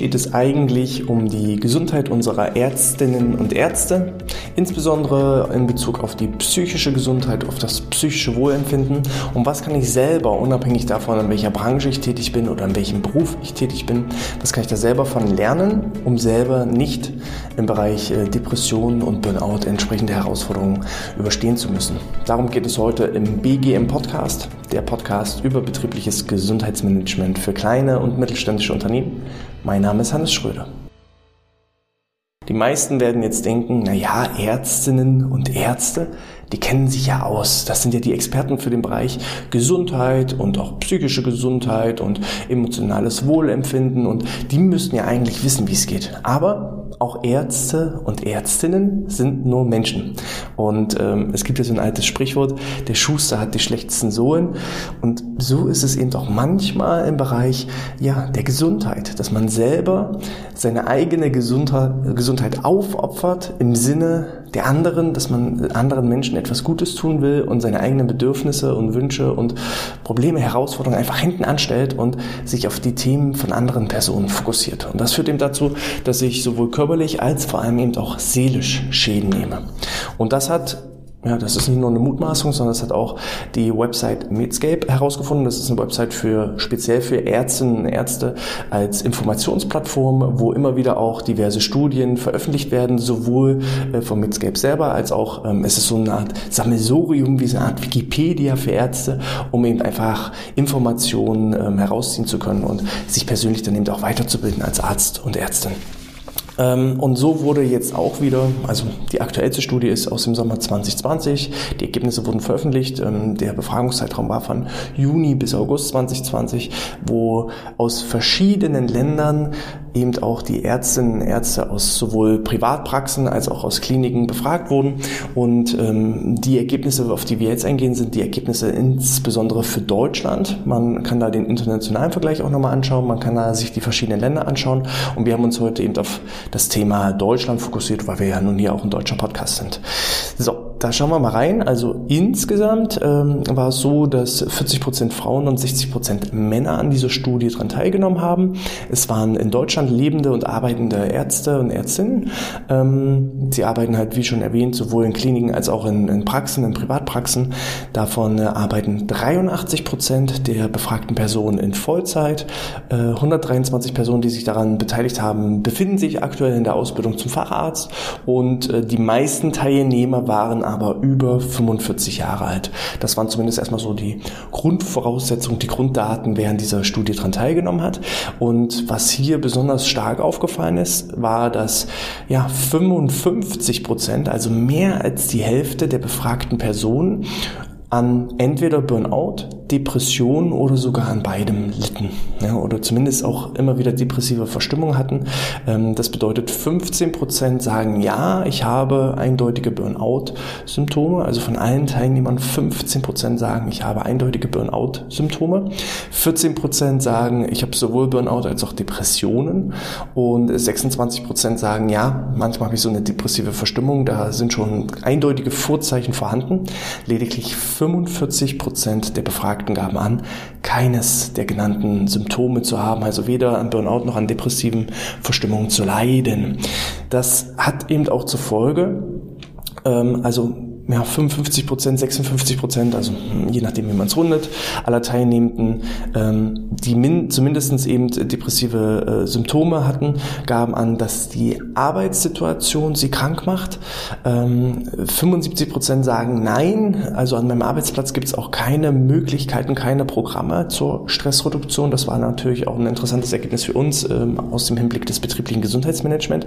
steht es eigentlich um die Gesundheit unserer Ärztinnen und Ärzte, insbesondere in Bezug auf die psychische Gesundheit, auf das psychische Wohlempfinden und was kann ich selber, unabhängig davon, in welcher Branche ich tätig bin oder in welchem Beruf ich tätig bin, was kann ich da selber von lernen, um selber nicht im Bereich äh, Depressionen und Burnout entsprechende Herausforderungen überstehen zu müssen. Darum geht es heute im BGM Podcast, der Podcast über betriebliches Gesundheitsmanagement für kleine und mittelständische Unternehmen. Mein Name ist Hannes Schröder. Die meisten werden jetzt denken, na ja, Ärztinnen und Ärzte, die kennen sich ja aus. Das sind ja die Experten für den Bereich Gesundheit und auch psychische Gesundheit und emotionales Wohlempfinden und die müssten ja eigentlich wissen, wie es geht. Aber auch Ärzte und Ärztinnen sind nur Menschen. Und ähm, es gibt ja so ein altes Sprichwort, der Schuster hat die schlechtesten Sohlen. Und so ist es eben auch manchmal im Bereich ja, der Gesundheit, dass man selber seine eigene Gesundheit, Gesundheit aufopfert im Sinne der anderen, dass man anderen Menschen etwas Gutes tun will und seine eigenen Bedürfnisse und Wünsche und Probleme, Herausforderungen einfach hinten anstellt und sich auf die Themen von anderen Personen fokussiert. Und das führt eben dazu, dass ich sowohl körperlich als vor allem eben auch seelisch Schäden nehme. Und das hat ja, das ist nicht nur eine Mutmaßung, sondern das hat auch die Website Medscape herausgefunden. Das ist eine Website für speziell für Ärztinnen und Ärzte als Informationsplattform, wo immer wieder auch diverse Studien veröffentlicht werden, sowohl äh, von Medscape selber als auch ähm, es ist so eine Art Sammelsurium, wie so eine Art Wikipedia für Ärzte, um eben einfach Informationen ähm, herausziehen zu können und sich persönlich dann eben auch weiterzubilden als Arzt und Ärztin. Ähm, und so wurde jetzt auch wieder, also die aktuellste Studie ist aus dem Sommer 2020, die Ergebnisse wurden veröffentlicht, ähm, der Befragungszeitraum war von Juni bis August 2020, wo aus verschiedenen Ländern eben auch die Ärztinnen und Ärzte aus sowohl Privatpraxen als auch aus Kliniken befragt wurden. Und ähm, die Ergebnisse, auf die wir jetzt eingehen, sind die Ergebnisse insbesondere für Deutschland. Man kann da den internationalen Vergleich auch nochmal anschauen, man kann da sich die verschiedenen Länder anschauen. Und wir haben uns heute eben auf das Thema Deutschland fokussiert, weil wir ja nun hier auch ein deutscher Podcast sind. So, da schauen wir mal rein. Also insgesamt ähm, war es so, dass 40 Prozent Frauen und 60 Prozent Männer an dieser Studie daran teilgenommen haben. Es waren in Deutschland lebende und arbeitende Ärzte und Ärztinnen. Ähm, sie arbeiten halt, wie schon erwähnt, sowohl in Kliniken als auch in, in Praxen, in Privatpraxen. Davon äh, arbeiten 83 Prozent der befragten Personen in Vollzeit. Äh, 123 Personen, die sich daran beteiligt haben, befinden sich aktuell in der Ausbildung zum Facharzt und äh, die meisten Teilnehmer waren aber über 45 Jahre alt. Das waren zumindest erstmal so die Grundvoraussetzungen, die Grunddaten, wer an dieser Studie dran teilgenommen hat. Und was hier besonders stark aufgefallen ist, war, dass ja 55 Prozent, also mehr als die Hälfte der befragten Personen an entweder Burnout, Depression oder sogar an beidem litten. Ja, oder zumindest auch immer wieder depressive Verstimmung hatten. Ähm, das bedeutet, 15 Prozent sagen, ja, ich habe eindeutige Burnout-Symptome. Also von allen Teilnehmern 15 Prozent sagen, ich habe eindeutige Burnout-Symptome. 14 Prozent sagen, ich habe sowohl Burnout als auch Depressionen. Und 26 Prozent sagen, ja, manchmal habe ich so eine depressive Verstimmung. Da sind schon eindeutige Vorzeichen vorhanden. Lediglich 45 Prozent der Befragten gaben an, keines der genannten Symptome zu haben, also weder an Burnout noch an depressiven Verstimmungen zu leiden. Das hat eben auch zur Folge, ähm, also ja, 55 Prozent, 56 Prozent, also je nachdem, wie man es rundet, aller Teilnehmenden, ähm, die min zumindest eben depressive äh, Symptome hatten, gaben an, dass die Arbeitssituation sie krank macht. Ähm, 75 Prozent sagen nein, also an meinem Arbeitsplatz gibt es auch keine Möglichkeiten, keine Programme zur Stressreduktion. Das war natürlich auch ein interessantes Ergebnis für uns ähm, aus dem Hinblick des betrieblichen Gesundheitsmanagements.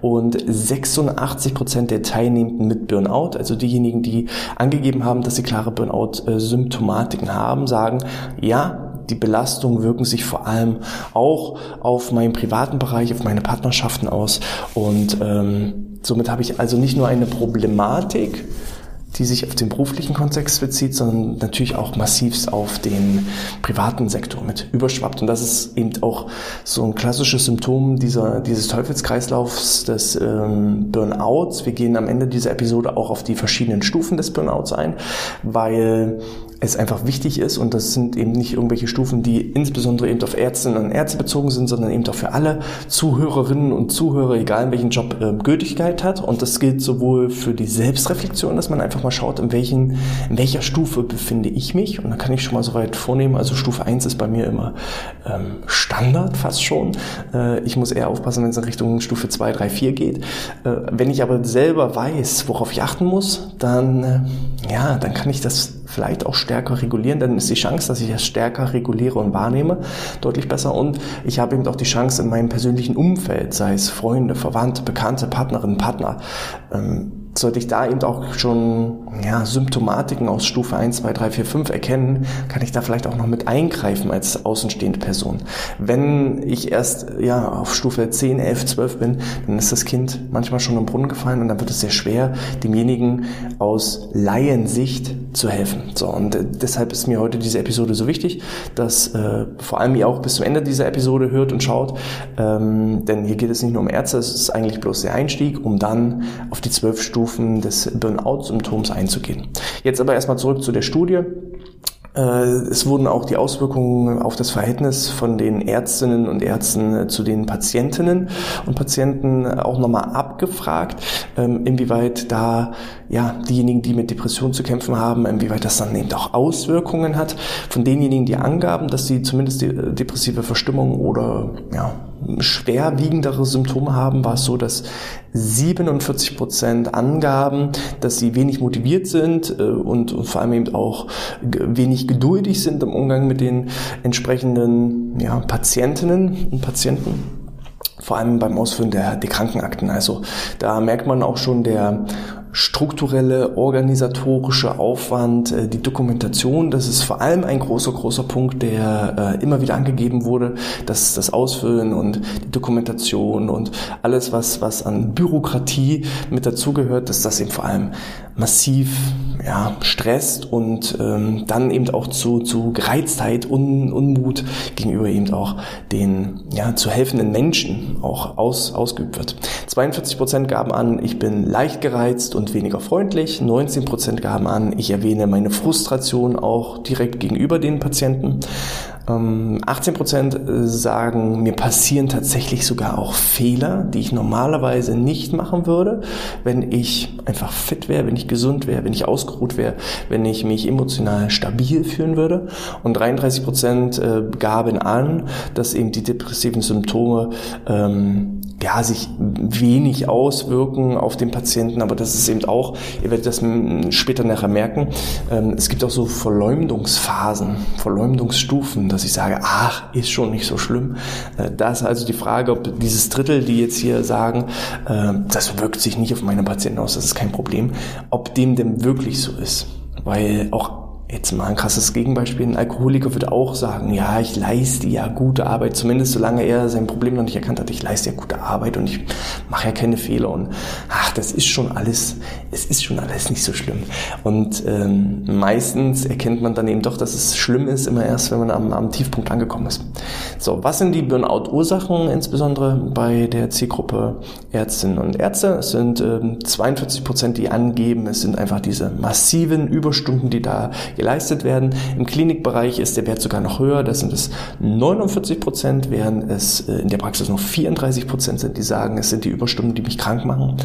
Und 86 Prozent der Teilnehmenden mit Burnout, also diejenigen, diejenigen, die angegeben haben, dass sie klare Burnout-Symptomatiken haben, sagen, ja, die Belastungen wirken sich vor allem auch auf meinen privaten Bereich, auf meine Partnerschaften aus. Und ähm, somit habe ich also nicht nur eine Problematik, die sich auf den beruflichen Kontext bezieht, sondern natürlich auch massivst auf den privaten Sektor mit überschwappt. Und das ist eben auch so ein klassisches Symptom dieser, dieses Teufelskreislaufs des ähm, Burnouts. Wir gehen am Ende dieser Episode auch auf die verschiedenen Stufen des Burnouts ein, weil es einfach wichtig ist und das sind eben nicht irgendwelche Stufen, die insbesondere eben auf Ärztinnen und Ärzte bezogen sind, sondern eben auch für alle Zuhörerinnen und Zuhörer, egal in welchem Job, äh, Gültigkeit hat. Und das gilt sowohl für die Selbstreflexion, dass man einfach mal schaut, in, welchen, in welcher Stufe befinde ich mich. Und dann kann ich schon mal so weit vornehmen. Also Stufe 1 ist bei mir immer ähm, Standard fast schon. Äh, ich muss eher aufpassen, wenn es in Richtung Stufe 2, 3, 4 geht. Äh, wenn ich aber selber weiß, worauf ich achten muss, dann, äh, ja, dann kann ich das vielleicht auch stärker regulieren, dann ist die Chance, dass ich das stärker reguliere und wahrnehme, deutlich besser. Und ich habe eben auch die Chance in meinem persönlichen Umfeld, sei es Freunde, Verwandte, Bekannte, Partnerinnen, Partner, ähm, sollte ich da eben auch schon ja, Symptomatiken aus Stufe 1, 2, 3, 4, 5 erkennen, kann ich da vielleicht auch noch mit eingreifen als außenstehende Person. Wenn ich erst ja, auf Stufe 10, 11, 12 bin, dann ist das Kind manchmal schon im Brunnen gefallen und dann wird es sehr schwer, demjenigen aus Laiensicht zu helfen. So, und äh, deshalb ist mir heute diese Episode so wichtig, dass äh, vor allem ihr auch bis zum Ende dieser Episode hört und schaut, ähm, denn hier geht es nicht nur um Ärzte, es ist eigentlich bloß der Einstieg, um dann auf die zwölf Stufen Stufen des Burnout-Symptoms einzugehen. Jetzt aber erstmal zurück zu der Studie. Äh, es wurden auch die Auswirkungen auf das Verhältnis von den Ärztinnen und Ärzten äh, zu den Patientinnen und Patienten auch nochmal abgefragt, ähm, inwieweit da ja diejenigen, die mit Depressionen zu kämpfen haben, inwieweit das dann eben auch Auswirkungen hat. Von denjenigen, die angaben, dass sie zumindest äh, depressive Verstimmung oder ja, schwerwiegendere Symptome haben, war es so, dass 47 Prozent angaben, dass sie wenig motiviert sind äh, und, vor allem eben auch wenig geduldig sind im Umgang mit den entsprechenden ja, Patientinnen und Patienten vor allem beim Ausfüllen der, der Krankenakten. Also da merkt man auch schon der strukturelle, organisatorische Aufwand, äh, die Dokumentation, das ist vor allem ein großer, großer Punkt, der äh, immer wieder angegeben wurde, dass das Ausfüllen und die Dokumentation und alles, was, was an Bürokratie mit dazugehört, dass das eben vor allem massiv ja, stresst und ähm, dann eben auch zu, zu Gereiztheit, Un, Unmut gegenüber eben auch den ja, zu helfenden Menschen auch aus, ausgeübt wird. 42 Prozent gaben an, ich bin leicht gereizt und weniger freundlich. 19 Prozent gaben an, ich erwähne meine Frustration auch direkt gegenüber den Patienten. 18 ähm, Prozent äh, sagen, mir passieren tatsächlich sogar auch Fehler, die ich normalerweise nicht machen würde, wenn ich einfach fit wäre, wenn ich gesund wäre, wenn ich ausgeruht wäre, wenn ich mich emotional stabil fühlen würde. Und 33 Prozent äh, gaben an, dass eben die depressiven Symptome ähm, ja, sich wenig auswirken auf den Patienten, aber das ist eben auch, ihr werdet das später nachher merken, ähm, es gibt auch so Verleumdungsphasen, Verleumdungsstufen, dass ich sage, ach, ist schon nicht so schlimm. Äh, da ist also die Frage, ob dieses Drittel, die jetzt hier sagen, äh, das wirkt sich nicht auf meine Patienten aus, das ist kein Problem, ob dem denn wirklich so ist. Weil auch Jetzt mal ein krasses Gegenbeispiel. Ein Alkoholiker würde auch sagen, ja, ich leiste ja gute Arbeit, zumindest solange er sein Problem noch nicht erkannt hat. Ich leiste ja gute Arbeit und ich mache ja keine Fehler. Und ach, das ist schon alles, es ist schon alles nicht so schlimm. Und ähm, meistens erkennt man dann eben doch, dass es schlimm ist, immer erst, wenn man am, am Tiefpunkt angekommen ist. So, was sind die Burnout-Ursachen, insbesondere bei der Zielgruppe Ärztinnen und Ärzte? Es sind ähm, 42 Prozent, die angeben, es sind einfach diese massiven Überstunden, die da geleistet werden. Im Klinikbereich ist der Wert sogar noch höher, da sind es 49 Prozent, während es äh, in der Praxis noch 34 Prozent sind, die sagen, es sind die Überstunden, die mich krank machen.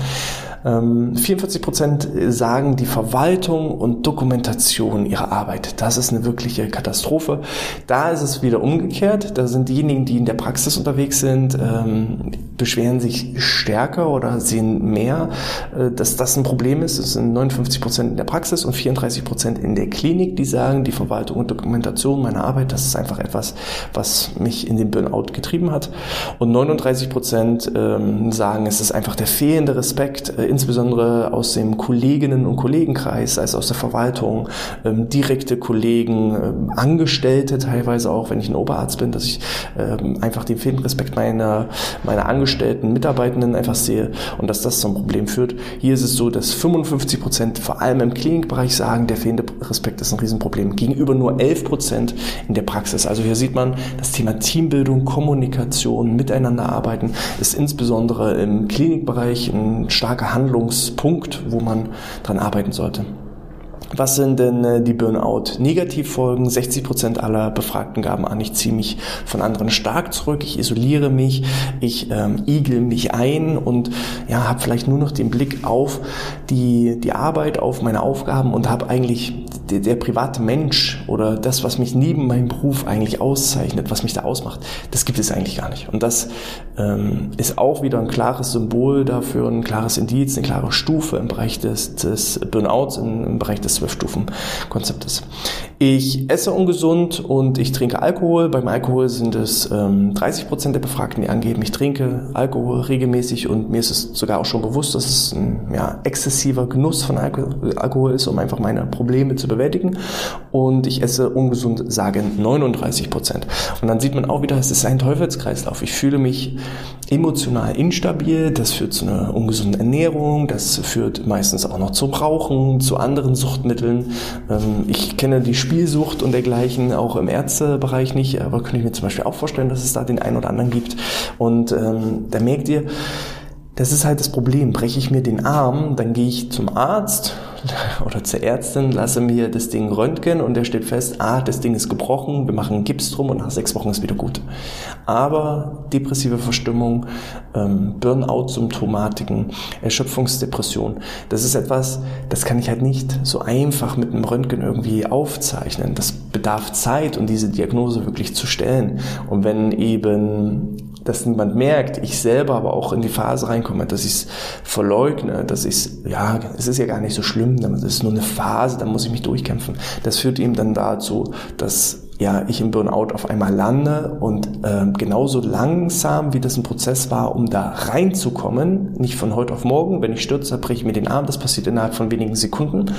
44 ähm, Prozent sagen, die Verwaltung und Dokumentation ihrer Arbeit, das ist eine wirkliche Katastrophe. Da ist es wieder umgekehrt. Da sind diejenigen, die in der Praxis unterwegs sind, ähm, beschweren sich stärker oder sehen mehr, äh, dass das ein Problem ist. Es sind 59 Prozent in der Praxis und 34 Prozent in der Klinik, die sagen, die Verwaltung und Dokumentation meiner Arbeit, das ist einfach etwas, was mich in den Burnout getrieben hat. Und 39 Prozent ähm, sagen, es ist einfach der fehlende Respekt, äh, insbesondere aus dem Kolleginnen- und Kollegenkreis, also aus der Verwaltung, ähm, direkte Kollegen, ähm, Angestellte teilweise auch, wenn ich ein Oberarzt bin, dass ich ähm, einfach den fehlenden Respekt meiner, meiner Angestellten, Mitarbeitenden einfach sehe und dass das zum Problem führt. Hier ist es so, dass 55 Prozent vor allem im Klinikbereich sagen, der fehlende Respekt ist ein Riesenproblem, gegenüber nur 11 Prozent in der Praxis. Also hier sieht man, das Thema Teambildung, Kommunikation, miteinander arbeiten ist insbesondere im Klinikbereich ein starker Handlungspunkt, wo man dran arbeiten sollte. Was sind denn äh, die Burnout-Negativfolgen? 60% aller Befragten gaben an, ich ziehe mich von anderen stark zurück, ich isoliere mich, ich ähm, igel mich ein und ja, habe vielleicht nur noch den Blick auf die, die Arbeit, auf meine Aufgaben und habe eigentlich der, der private Mensch oder das, was mich neben meinem Beruf eigentlich auszeichnet, was mich da ausmacht, das gibt es eigentlich gar nicht. Und das ähm, ist auch wieder ein klares Symbol dafür, ein klares Indiz, eine klare Stufe im Bereich des, des Burnouts, im, im Bereich des Zwölf-Stufen-Konzeptes. Ich esse ungesund und ich trinke Alkohol. Beim Alkohol sind es ähm, 30 Prozent der Befragten, die angeben, ich trinke Alkohol regelmäßig und mir ist es sogar auch schon bewusst, dass es ein ja, exzessiver Genuss von Alkohol ist, um einfach meine Probleme zu bewältigen. Und ich esse ungesund, sagen 39 Prozent. Und dann sieht man auch wieder, es ist ein Teufelskreislauf. Ich fühle mich emotional instabil, das führt zu einer ungesunden Ernährung, das führt meistens auch noch zum Rauchen, zu anderen Suchtmitteln. Ähm, ich kenne die Spielsucht und dergleichen auch im Ärztebereich nicht, aber könnte ich mir zum Beispiel auch vorstellen, dass es da den einen oder anderen gibt. Und ähm, da merkt ihr, das ist halt das Problem. Breche ich mir den Arm, dann gehe ich zum Arzt oder zur Ärztin, lasse mir das Ding röntgen und der steht fest, ah, das Ding ist gebrochen, wir machen Gips drum und nach sechs Wochen ist wieder gut. Aber depressive Verstimmung, ähm, Burnout-Symptomatiken, Erschöpfungsdepression, das ist etwas, das kann ich halt nicht so einfach mit einem Röntgen irgendwie aufzeichnen. Das bedarf Zeit, um diese Diagnose wirklich zu stellen. Und wenn eben dass niemand merkt, ich selber aber auch in die Phase reinkomme, dass ich es verleugne, dass ich es, ja, es ist ja gar nicht so schlimm, das ist nur eine Phase, da muss ich mich durchkämpfen. Das führt eben dann dazu, dass ja, ich im Burnout auf einmal lande und äh, genauso langsam, wie das ein Prozess war, um da reinzukommen, nicht von heute auf morgen, wenn ich stürze, breche ich mir den Arm, das passiert innerhalb von wenigen Sekunden,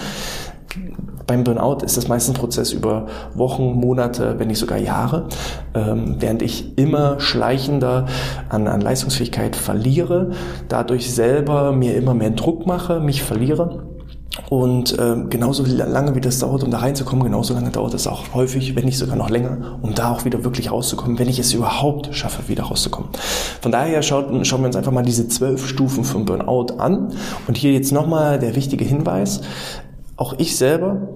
beim Burnout ist das meistens ein Prozess über Wochen, Monate, wenn nicht sogar Jahre, ähm, während ich immer schleichender an, an Leistungsfähigkeit verliere, dadurch selber mir immer mehr Druck mache, mich verliere. Und ähm, genauso lange wie das dauert, um da reinzukommen, genauso lange dauert es auch häufig, wenn nicht sogar noch länger, um da auch wieder wirklich rauszukommen, wenn ich es überhaupt schaffe, wieder rauszukommen. Von daher schaut, schauen wir uns einfach mal diese zwölf Stufen vom Burnout an. Und hier jetzt nochmal der wichtige Hinweis. Auch ich selber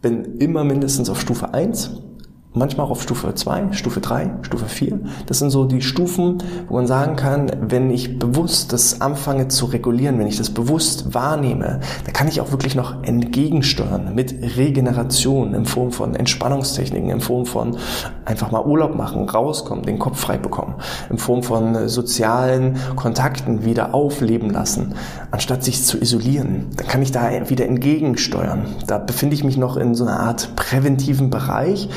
bin immer mindestens auf Stufe 1 manchmal auch auf Stufe 2, Stufe 3, Stufe 4. Das sind so die Stufen, wo man sagen kann, wenn ich bewusst das anfange zu regulieren, wenn ich das bewusst wahrnehme, dann kann ich auch wirklich noch entgegensteuern mit Regeneration in Form von Entspannungstechniken, in Form von einfach mal Urlaub machen, rauskommen, den Kopf frei bekommen, in Form von sozialen Kontakten wieder aufleben lassen, anstatt sich zu isolieren. Dann kann ich da wieder entgegensteuern. Da befinde ich mich noch in so einer Art präventiven Bereich,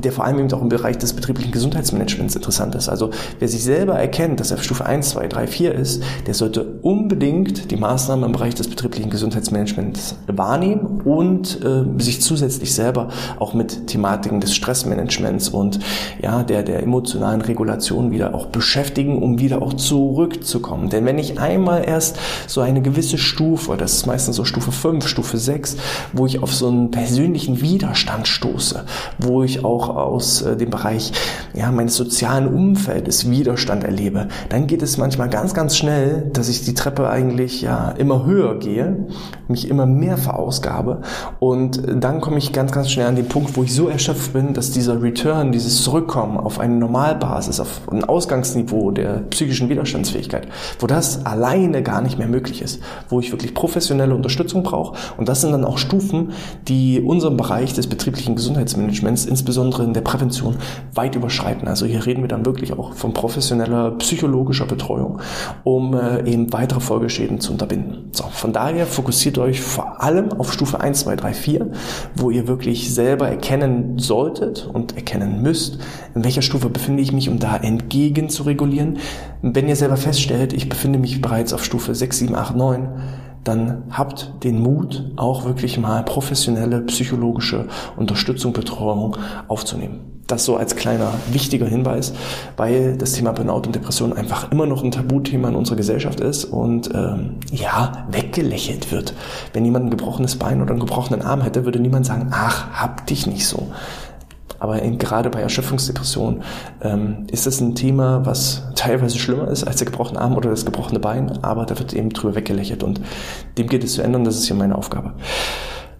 der vor allem eben auch im Bereich des betrieblichen Gesundheitsmanagements interessant ist. Also wer sich selber erkennt, dass er auf Stufe 1, 2, 3, 4 ist, der sollte unbedingt die Maßnahmen im Bereich des betrieblichen Gesundheitsmanagements wahrnehmen und äh, sich zusätzlich selber auch mit Thematiken des Stressmanagements und ja, der, der emotionalen Regulation wieder auch beschäftigen, um wieder auch zurückzukommen. Denn wenn ich einmal erst so eine gewisse Stufe, das ist meistens so Stufe 5, Stufe 6, wo ich auf so einen persönlichen Widerstand stoße, wo ich auch auch aus äh, dem Bereich ja, meines sozialen Umfeldes Widerstand erlebe, dann geht es manchmal ganz, ganz schnell, dass ich die Treppe eigentlich ja immer höher gehe, mich immer mehr verausgabe und dann komme ich ganz, ganz schnell an den Punkt, wo ich so erschöpft bin, dass dieser Return, dieses Zurückkommen auf eine Normalbasis, auf ein Ausgangsniveau der psychischen Widerstandsfähigkeit, wo das alleine gar nicht mehr möglich ist, wo ich wirklich professionelle Unterstützung brauche und das sind dann auch Stufen, die unserem Bereich des betrieblichen Gesundheitsmanagements insbesondere insbesondere in der Prävention weit überschreiten. Also hier reden wir dann wirklich auch von professioneller psychologischer Betreuung, um äh, eben weitere Folgeschäden zu unterbinden. So, von daher fokussiert euch vor allem auf Stufe 1, 2, 3, 4, wo ihr wirklich selber erkennen solltet und erkennen müsst, in welcher Stufe befinde ich mich, um da entgegen zu regulieren. Wenn ihr selber feststellt, ich befinde mich bereits auf Stufe 6, 7, 8, 9, dann habt den Mut, auch wirklich mal professionelle psychologische Unterstützung, Betreuung aufzunehmen. Das so als kleiner wichtiger Hinweis, weil das Thema Burnout und Depression einfach immer noch ein Tabuthema in unserer Gesellschaft ist und ähm, ja, weggelächelt wird. Wenn jemand ein gebrochenes Bein oder einen gebrochenen Arm hätte, würde niemand sagen, ach, hab dich nicht so. Aber in, gerade bei Erschöpfungsdepression ähm, ist das ein Thema, was teilweise schlimmer ist als der gebrochene Arm oder das gebrochene Bein, aber da wird eben drüber weggelächelt und dem geht es zu ändern, das ist hier meine Aufgabe.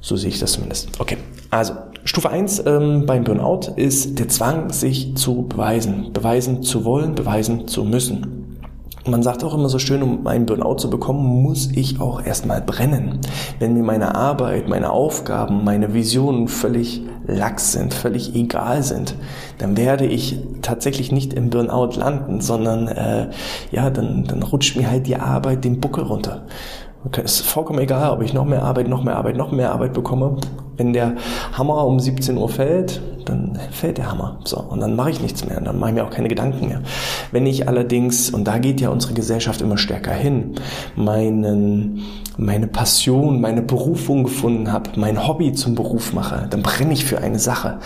So sehe ich das zumindest. Okay, also Stufe 1 ähm, beim Burnout ist der Zwang, sich zu beweisen. Beweisen zu wollen, beweisen zu müssen. Man sagt auch immer so schön, um einen Burnout zu bekommen, muss ich auch erstmal brennen. Wenn mir meine Arbeit, meine Aufgaben, meine Visionen völlig lax sind, völlig egal sind, dann werde ich tatsächlich nicht im Burnout landen, sondern äh, ja, dann, dann rutscht mir halt die Arbeit den Buckel runter. Okay, ist vollkommen egal, ob ich noch mehr Arbeit, noch mehr Arbeit, noch mehr Arbeit bekomme. Wenn der Hammer um 17 Uhr fällt, dann fällt der Hammer. So, und dann mache ich nichts mehr, dann mache ich mir auch keine Gedanken mehr. Wenn ich allerdings, und da geht ja unsere Gesellschaft immer stärker hin, meinen, meine Passion, meine Berufung gefunden habe, mein Hobby zum Beruf mache, dann brenne ich für eine Sache.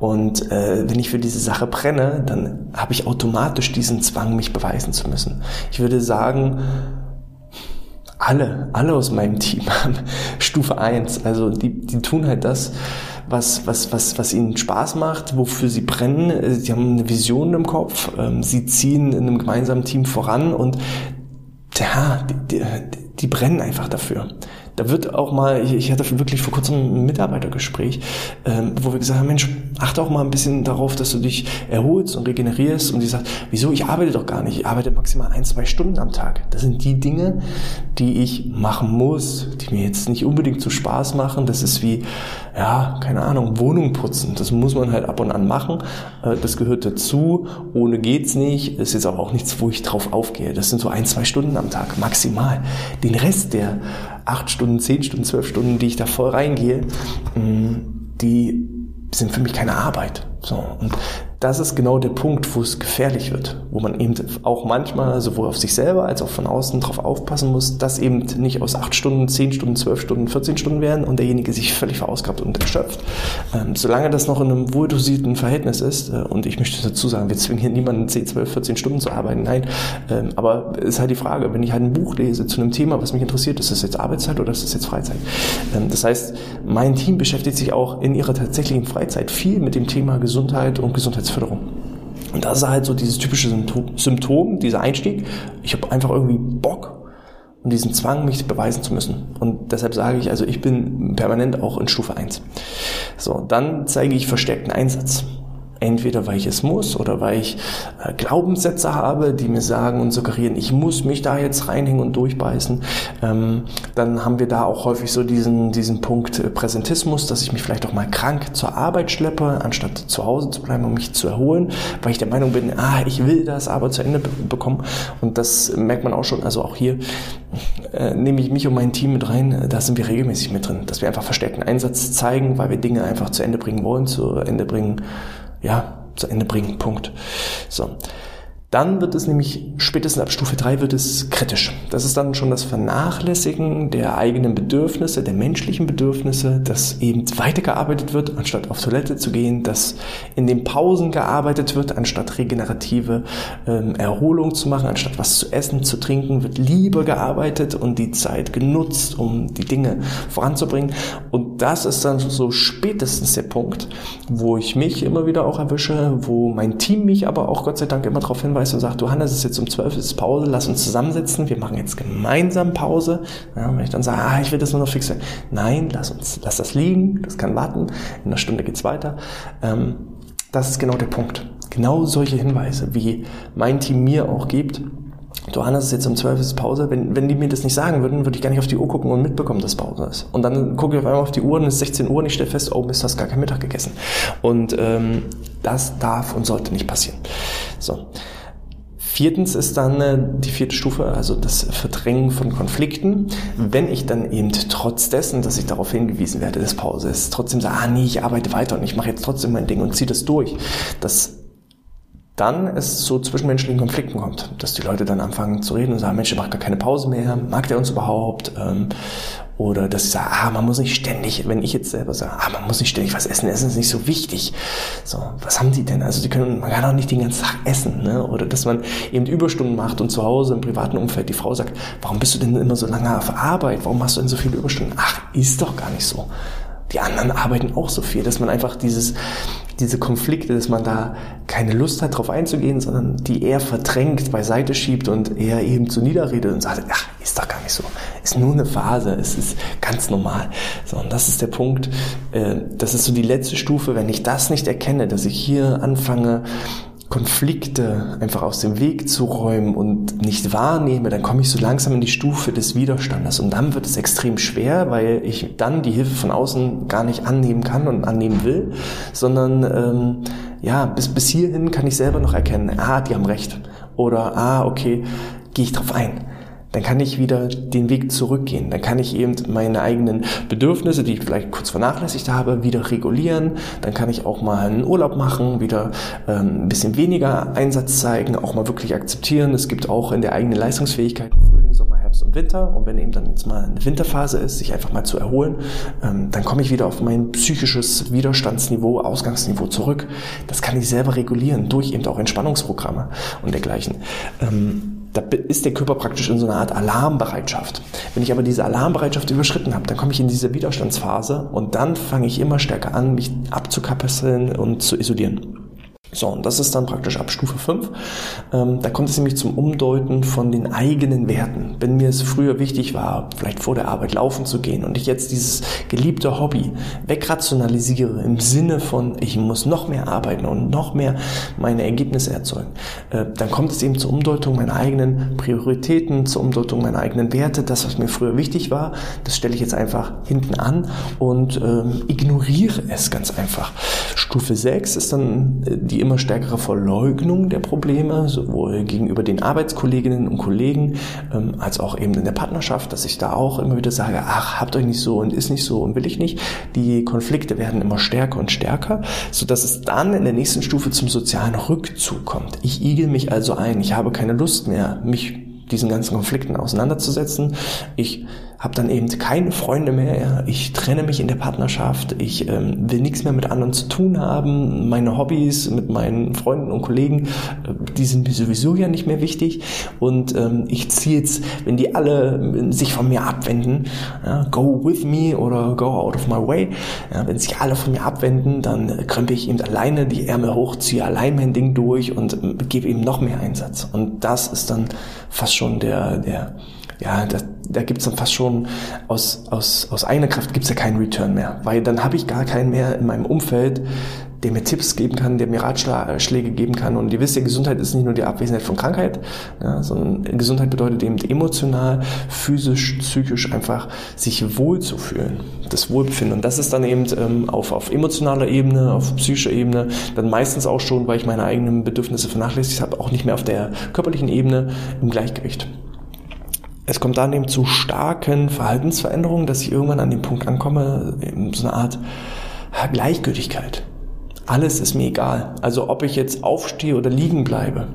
Und äh, wenn ich für diese Sache brenne, dann habe ich automatisch diesen Zwang, mich beweisen zu müssen. Ich würde sagen, alle, alle aus meinem Team haben Stufe 1. Also die, die tun halt das, was, was, was, was ihnen Spaß macht, wofür sie brennen. Sie haben eine Vision im Kopf, ähm, sie ziehen in einem gemeinsamen Team voran und ja, die, die, die brennen einfach dafür. Da wird auch mal, ich, hatte wirklich vor kurzem ein Mitarbeitergespräch, ähm, wo wir gesagt haben, Mensch, achte auch mal ein bisschen darauf, dass du dich erholst und regenerierst. Und die sagt, wieso, ich arbeite doch gar nicht, ich arbeite maximal ein, zwei Stunden am Tag. Das sind die Dinge, die ich machen muss, die mir jetzt nicht unbedingt zu Spaß machen. Das ist wie, ja, keine Ahnung, Wohnung putzen. Das muss man halt ab und an machen. Äh, das gehört dazu. Ohne geht's nicht. Ist jetzt aber auch nichts, wo ich drauf aufgehe. Das sind so ein, zwei Stunden am Tag, maximal. Den Rest der acht Stunden, zehn Stunden, zwölf Stunden, die ich da voll reingehe, mm, die sind für mich keine Arbeit. So. Und das ist genau der Punkt, wo es gefährlich wird, wo man eben auch manchmal sowohl auf sich selber als auch von außen darauf aufpassen muss, dass eben nicht aus acht Stunden, zehn Stunden, zwölf Stunden, 14 Stunden werden und derjenige sich völlig verausgabt und erschöpft. Ähm, solange das noch in einem wohldosierten Verhältnis ist, äh, und ich möchte dazu sagen, wir zwingen hier niemanden 10, 12, 14 Stunden zu arbeiten, nein, ähm, aber ist halt die Frage, wenn ich halt ein Buch lese zu einem Thema, was mich interessiert, ist das jetzt Arbeitszeit oder ist das jetzt Freizeit? Ähm, das heißt, mein Team beschäftigt sich auch in ihrer tatsächlichen Freizeit viel mit dem Thema Gesundheit und Gesundheitsförderung. Und das ist halt so dieses typische Symptom, dieser Einstieg. Ich habe einfach irgendwie Bock und diesen Zwang, mich beweisen zu müssen. Und deshalb sage ich, also ich bin permanent auch in Stufe 1. So, dann zeige ich verstärkten Einsatz. Entweder weil ich es muss oder weil ich äh, Glaubenssätze habe, die mir sagen und suggerieren, ich muss mich da jetzt reinhängen und durchbeißen. Ähm, dann haben wir da auch häufig so diesen, diesen Punkt äh, Präsentismus, dass ich mich vielleicht auch mal krank zur Arbeit schleppe, anstatt zu Hause zu bleiben, um mich zu erholen, weil ich der Meinung bin, ah, ich will das aber zu Ende bekommen. Und das merkt man auch schon, also auch hier äh, nehme ich mich und mein Team mit rein, da sind wir regelmäßig mit drin, dass wir einfach verstärkten Einsatz zeigen, weil wir Dinge einfach zu Ende bringen wollen, zu Ende bringen ja, zu Ende bringen. Punkt. So. Dann wird es nämlich, spätestens ab Stufe 3 wird es kritisch. Das ist dann schon das Vernachlässigen der eigenen Bedürfnisse, der menschlichen Bedürfnisse, dass eben weitergearbeitet wird, anstatt auf Toilette zu gehen, dass in den Pausen gearbeitet wird, anstatt regenerative ähm, Erholung zu machen, anstatt was zu essen, zu trinken, wird lieber gearbeitet und die Zeit genutzt, um die Dinge voranzubringen. Und das ist dann so spätestens der Punkt, wo ich mich immer wieder auch erwische, wo mein Team mich aber auch Gott sei Dank immer darauf hinweist, hinweist und sagt, du Hannes, es ist jetzt um 12 Uhr, ist Pause, lass uns zusammensetzen, wir machen jetzt gemeinsam Pause. Ja, wenn ich dann sage, ah, ich will das nur noch fix Nein, lass uns, lass das liegen, das kann warten, in einer Stunde geht's weiter. Ähm, das ist genau der Punkt. Genau solche Hinweise, wie mein Team mir auch gibt, du Hannes, ist jetzt um 12 ist Pause. Wenn, wenn die mir das nicht sagen würden, würde ich gar nicht auf die Uhr gucken und mitbekommen, dass Pause ist. Und dann gucke ich auf einmal auf die Uhr und es ist 16 Uhr und ich stelle fest, oh Mist, hast gar kein Mittag gegessen. Und ähm, das darf und sollte nicht passieren. So. Viertens ist dann äh, die vierte Stufe, also das Verdrängen von Konflikten. Wenn ich dann eben trotz dessen, dass ich darauf hingewiesen werde, dass Pause ist, trotzdem sage, ah nee, ich arbeite weiter und ich mache jetzt trotzdem mein Ding und ziehe das durch, dass dann es zu zwischenmenschlichen Konflikten kommt, dass die Leute dann anfangen zu reden und sagen, Mensch, der macht gar keine Pause mehr, mag der uns überhaupt? Oder dass sie sagen, ah, man muss nicht ständig, wenn ich jetzt selber sage, ah, man muss nicht ständig was essen, Essen ist nicht so wichtig. So, was haben die denn? Also die können, man kann auch nicht den ganzen Tag essen, ne? Oder dass man eben Überstunden macht und zu Hause im privaten Umfeld die Frau sagt, warum bist du denn immer so lange auf Arbeit? Warum machst du denn so viele Überstunden? Ach, ist doch gar nicht so. Die anderen arbeiten auch so viel, dass man einfach dieses, diese Konflikte, dass man da keine Lust hat, darauf einzugehen, sondern die eher verdrängt, beiseite schiebt und eher eben zu niederredet und sagt, ach, ist doch gar nicht so. Ist nur eine Phase, es ist ganz normal. So, und das ist der Punkt, äh, das ist so die letzte Stufe, wenn ich das nicht erkenne, dass ich hier anfange, Konflikte einfach aus dem Weg zu räumen und nicht wahrnehme, dann komme ich so langsam in die Stufe des Widerstandes. Und dann wird es extrem schwer, weil ich dann die Hilfe von außen gar nicht annehmen kann und annehmen will, sondern ähm, ja, bis, bis hierhin kann ich selber noch erkennen, ah, die haben recht. Oder ah, okay, gehe ich drauf ein dann kann ich wieder den Weg zurückgehen. Dann kann ich eben meine eigenen Bedürfnisse, die ich vielleicht kurz vernachlässigt habe, wieder regulieren. Dann kann ich auch mal einen Urlaub machen, wieder ähm, ein bisschen weniger Einsatz zeigen, auch mal wirklich akzeptieren. Es gibt auch in der eigenen Leistungsfähigkeit Frühling, Sommer, Herbst und Winter. Und wenn eben dann jetzt mal eine Winterphase ist, sich einfach mal zu erholen, ähm, dann komme ich wieder auf mein psychisches Widerstandsniveau, Ausgangsniveau zurück. Das kann ich selber regulieren durch eben auch Entspannungsprogramme und dergleichen. Ähm, da ist der Körper praktisch in so einer Art Alarmbereitschaft. Wenn ich aber diese Alarmbereitschaft überschritten habe, dann komme ich in diese Widerstandsphase und dann fange ich immer stärker an, mich abzukapseln und zu isolieren. So, und das ist dann praktisch ab Stufe 5. Ähm, da kommt es nämlich zum Umdeuten von den eigenen Werten. Wenn mir es früher wichtig war, vielleicht vor der Arbeit laufen zu gehen und ich jetzt dieses geliebte Hobby wegrationalisiere im Sinne von, ich muss noch mehr arbeiten und noch mehr meine Ergebnisse erzeugen, äh, dann kommt es eben zur Umdeutung meiner eigenen Prioritäten, zur Umdeutung meiner eigenen Werte. Das, was mir früher wichtig war, das stelle ich jetzt einfach hinten an und ähm, ignoriere es ganz einfach. Stufe 6 ist dann äh, die immer stärkere Verleugnung der Probleme, sowohl gegenüber den Arbeitskolleginnen und Kollegen ähm, als auch eben in der Partnerschaft, dass ich da auch immer wieder sage, ach, habt euch nicht so und ist nicht so und will ich nicht. Die Konflikte werden immer stärker und stärker, so es dann in der nächsten Stufe zum sozialen Rückzug kommt. Ich igel mich also ein, ich habe keine Lust mehr, mich diesen ganzen Konflikten auseinanderzusetzen. Ich habe dann eben keine Freunde mehr, ich trenne mich in der Partnerschaft, ich ähm, will nichts mehr mit anderen zu tun haben, meine Hobbys mit meinen Freunden und Kollegen, äh, die sind mir sowieso ja nicht mehr wichtig. Und ähm, ich ziehe jetzt, wenn die alle äh, sich von mir abwenden, ja, go with me oder go out of my way, ja, wenn sich alle von mir abwenden, dann äh, krempe ich eben alleine die Ärmel hoch, ziehe allein mein Ding durch und äh, gebe eben noch mehr Einsatz. Und das ist dann fast schon der, der ja, da, da gibt es dann fast schon aus, aus, aus eigener Kraft gibt es ja keinen Return mehr, weil dann habe ich gar keinen mehr in meinem Umfeld, der mir Tipps geben kann, der mir Ratschläge geben kann. Und ihr wisst ja, Gesundheit ist nicht nur die Abwesenheit von Krankheit, ja, sondern Gesundheit bedeutet eben emotional, physisch, psychisch einfach sich wohl zu fühlen, das Wohlbefinden. Und das ist dann eben ähm, auf, auf emotionaler Ebene, auf psychischer Ebene, dann meistens auch schon, weil ich meine eigenen Bedürfnisse vernachlässigt habe, auch nicht mehr auf der körperlichen Ebene im Gleichgewicht. Es kommt dann eben zu starken Verhaltensveränderungen, dass ich irgendwann an den Punkt ankomme, in so eine Art Gleichgültigkeit. Alles ist mir egal. Also ob ich jetzt aufstehe oder liegen bleibe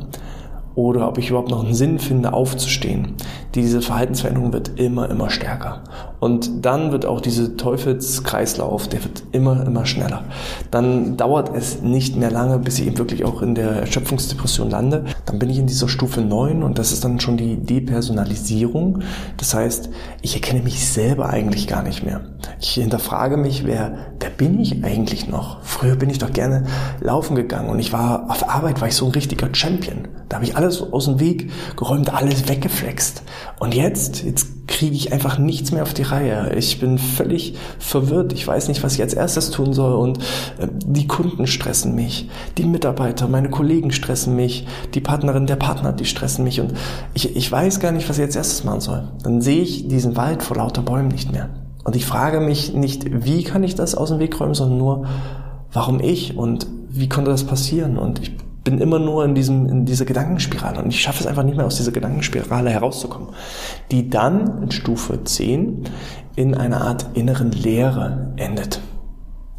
oder ob ich überhaupt noch einen Sinn finde, aufzustehen. Diese Verhaltensveränderung wird immer, immer stärker. Und dann wird auch diese Teufelskreislauf, der wird immer, immer schneller. Dann dauert es nicht mehr lange, bis ich eben wirklich auch in der Erschöpfungsdepression lande. Dann bin ich in dieser Stufe 9 und das ist dann schon die Depersonalisierung. Das heißt, ich erkenne mich selber eigentlich gar nicht mehr. Ich hinterfrage mich, wer, wer bin ich eigentlich noch? Früher bin ich doch gerne laufen gegangen und ich war auf Arbeit, war ich so ein richtiger Champion. Da habe ich alles aus dem Weg geräumt, alles weggeflext. Und jetzt, jetzt kriege ich einfach nichts mehr auf die Reihe. Ich bin völlig verwirrt. Ich weiß nicht, was ich als erstes tun soll. Und äh, die Kunden stressen mich. Die Mitarbeiter, meine Kollegen stressen mich. Die Partnerin, der Partner, die stressen mich. Und ich, ich weiß gar nicht, was ich als erstes machen soll. Dann sehe ich diesen Wald vor lauter Bäumen nicht mehr. Und ich frage mich nicht, wie kann ich das aus dem Weg räumen, sondern nur, warum ich und wie konnte das passieren? Und ich bin immer nur in, diesem, in dieser Gedankenspirale und ich schaffe es einfach nicht mehr aus dieser Gedankenspirale herauszukommen, die dann in Stufe 10 in einer Art inneren Leere endet.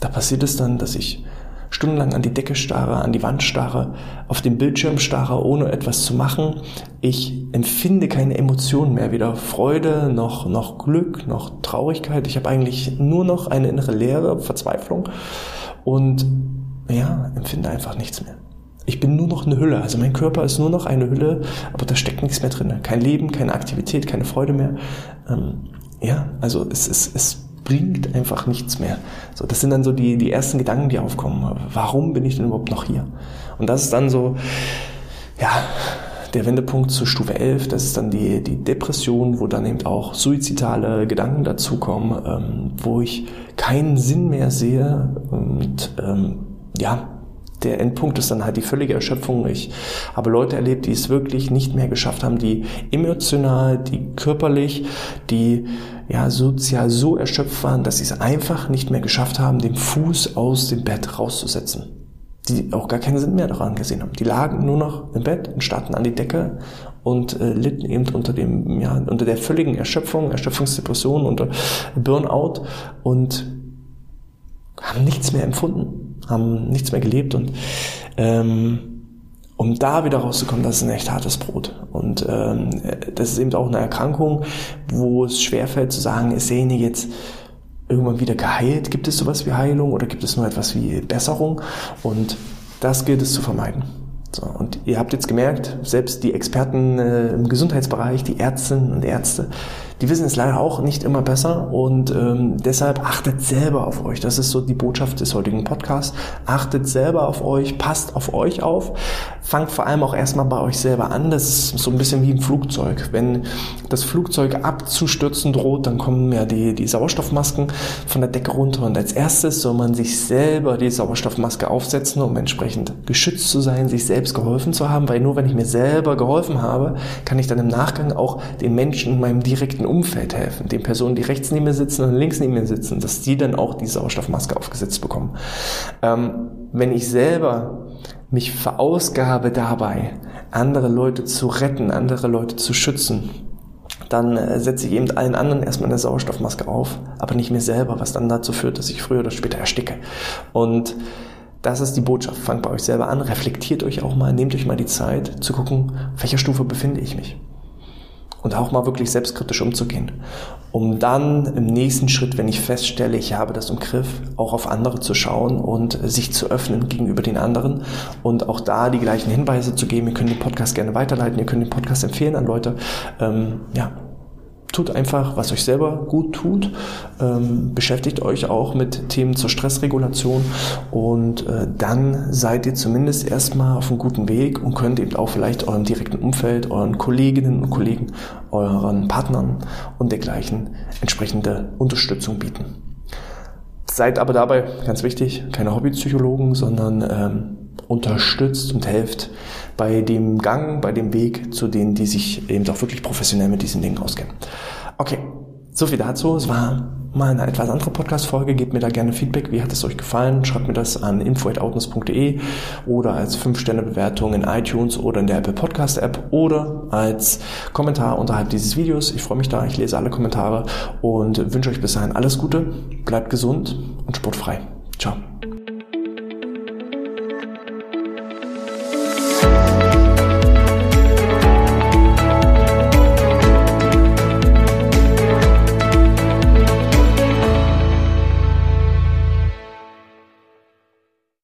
Da passiert es dann, dass ich stundenlang an die Decke starre, an die Wand starre, auf den Bildschirm starre, ohne etwas zu machen. Ich empfinde keine Emotionen mehr, weder Freude noch, noch Glück noch Traurigkeit. Ich habe eigentlich nur noch eine innere Leere, Verzweiflung und ja, empfinde einfach nichts mehr ich bin nur noch eine Hülle. Also mein Körper ist nur noch eine Hülle, aber da steckt nichts mehr drin. Kein Leben, keine Aktivität, keine Freude mehr. Ähm, ja, also es, es, es bringt einfach nichts mehr. So, das sind dann so die, die ersten Gedanken, die aufkommen. Warum bin ich denn überhaupt noch hier? Und das ist dann so, ja, der Wendepunkt zur Stufe 11, das ist dann die, die Depression, wo dann eben auch suizidale Gedanken dazukommen, ähm, wo ich keinen Sinn mehr sehe und ähm, ja, der Endpunkt ist dann halt die völlige Erschöpfung. Ich habe Leute erlebt, die es wirklich nicht mehr geschafft haben, die emotional, die körperlich, die ja sozial so erschöpft waren, dass sie es einfach nicht mehr geschafft haben, den Fuß aus dem Bett rauszusetzen. Die auch gar keinen Sinn mehr daran gesehen haben. Die lagen nur noch im Bett und starrten an die Decke und äh, litten eben unter dem, ja, unter der völligen Erschöpfung, Erschöpfungsdepression, unter Burnout und haben nichts mehr empfunden, haben nichts mehr gelebt und ähm, um da wieder rauszukommen, das ist ein echt hartes Brot. Und ähm, das ist eben auch eine Erkrankung, wo es schwerfällt zu sagen, ist derjenige jetzt irgendwann wieder geheilt? Gibt es sowas wie Heilung oder gibt es nur etwas wie Besserung? Und das gilt es zu vermeiden. So, und ihr habt jetzt gemerkt, selbst die Experten äh, im Gesundheitsbereich, die Ärztinnen und Ärzte, die wissen es leider auch nicht immer besser und ähm, deshalb achtet selber auf euch. Das ist so die Botschaft des heutigen Podcasts. Achtet selber auf euch, passt auf euch auf, fangt vor allem auch erstmal bei euch selber an. Das ist so ein bisschen wie im Flugzeug. Wenn das Flugzeug abzustürzen droht, dann kommen ja die, die Sauerstoffmasken von der Decke runter und als erstes soll man sich selber die Sauerstoffmaske aufsetzen, um entsprechend geschützt zu sein, sich selbst geholfen zu haben, weil nur wenn ich mir selber geholfen habe, kann ich dann im Nachgang auch den Menschen in meinem direkten Umfeld helfen, den Personen, die rechts neben mir sitzen und links neben mir sitzen, dass die dann auch die Sauerstoffmaske aufgesetzt bekommen. Ähm, wenn ich selber mich verausgabe dabei, andere Leute zu retten, andere Leute zu schützen, dann äh, setze ich eben allen anderen erstmal eine Sauerstoffmaske auf, aber nicht mir selber, was dann dazu führt, dass ich früher oder später ersticke. Und das ist die Botschaft. Fangt bei euch selber an, reflektiert euch auch mal, nehmt euch mal die Zeit zu gucken, auf welcher Stufe befinde ich mich und auch mal wirklich selbstkritisch umzugehen. Um dann im nächsten Schritt, wenn ich feststelle, ich habe das im Griff, auch auf andere zu schauen und sich zu öffnen gegenüber den anderen und auch da die gleichen Hinweise zu geben. Ihr könnt den Podcast gerne weiterleiten, ihr könnt den Podcast empfehlen an Leute. Ähm, ja, tut einfach, was euch selber gut tut. Ähm, beschäftigt euch auch mit Themen zur Stressregulation und äh, dann seid ihr zumindest erstmal auf einem guten Weg und könnt eben auch vielleicht eurem direkten Umfeld, euren Kolleginnen und Kollegen, euren Partnern und dergleichen entsprechende Unterstützung bieten. Seid aber dabei, ganz wichtig, keine Hobbypsychologen, sondern ähm, unterstützt und helft bei dem Gang, bei dem Weg zu denen, die sich eben auch wirklich professionell mit diesen Dingen auskennen. Okay, so viel dazu. Es war mal eine etwas andere Podcast-Folge. Gebt mir da gerne Feedback. Wie hat es euch gefallen? Schreibt mir das an info.outness.de oder als 5-Sterne-Bewertung in iTunes oder in der Apple Podcast-App oder als Kommentar unterhalb dieses Videos. Ich freue mich da. Ich lese alle Kommentare und wünsche euch bis dahin alles Gute. Bleibt gesund und sportfrei. Ciao.